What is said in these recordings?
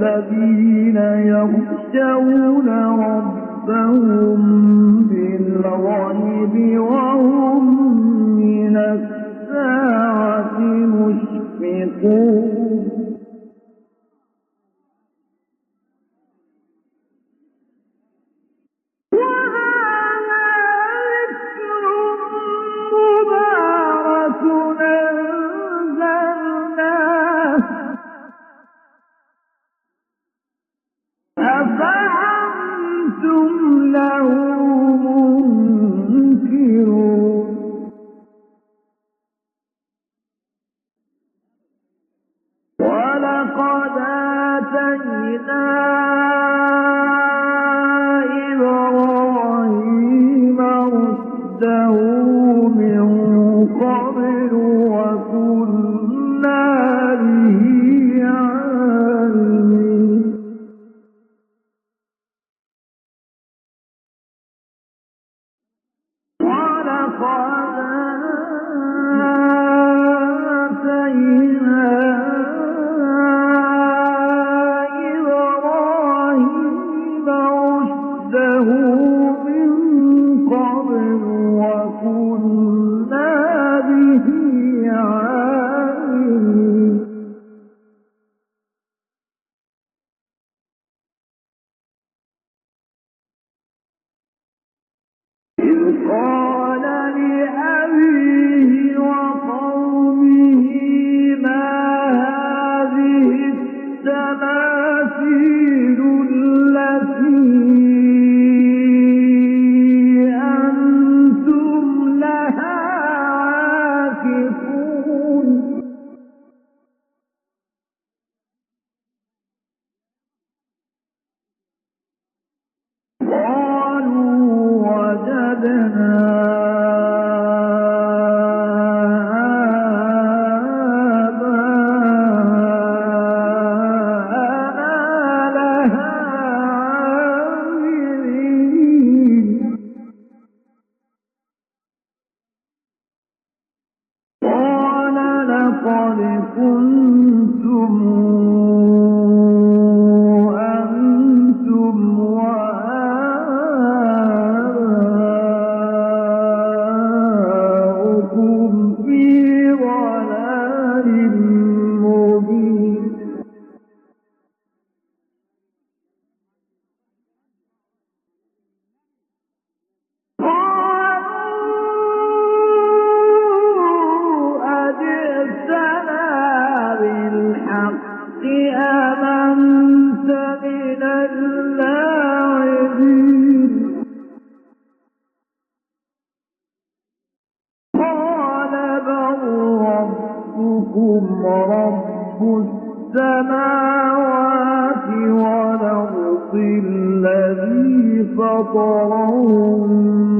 الذين يخشون ربهم بالغيب وهم من الساعة مشفقون. الذي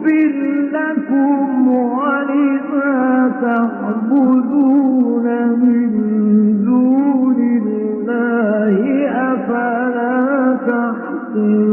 يغفر لكم ولما تعبدون من دون الله أفلا تحسنون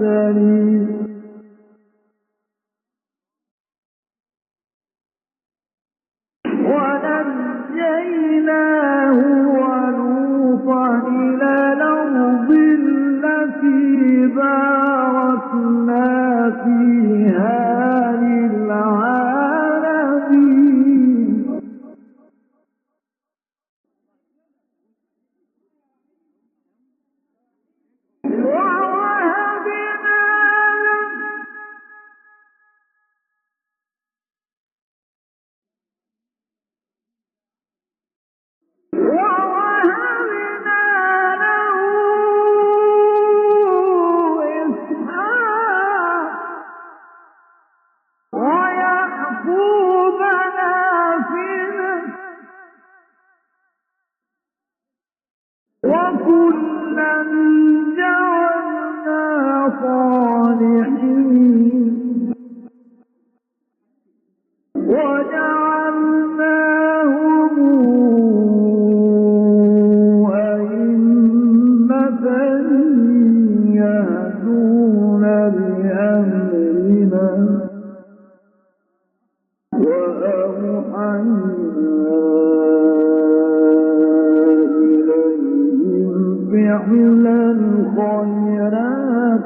المرسلين. ونجيناه ولوطا إلى الأرض التي باركنا فيها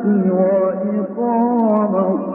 وإقام الصلاة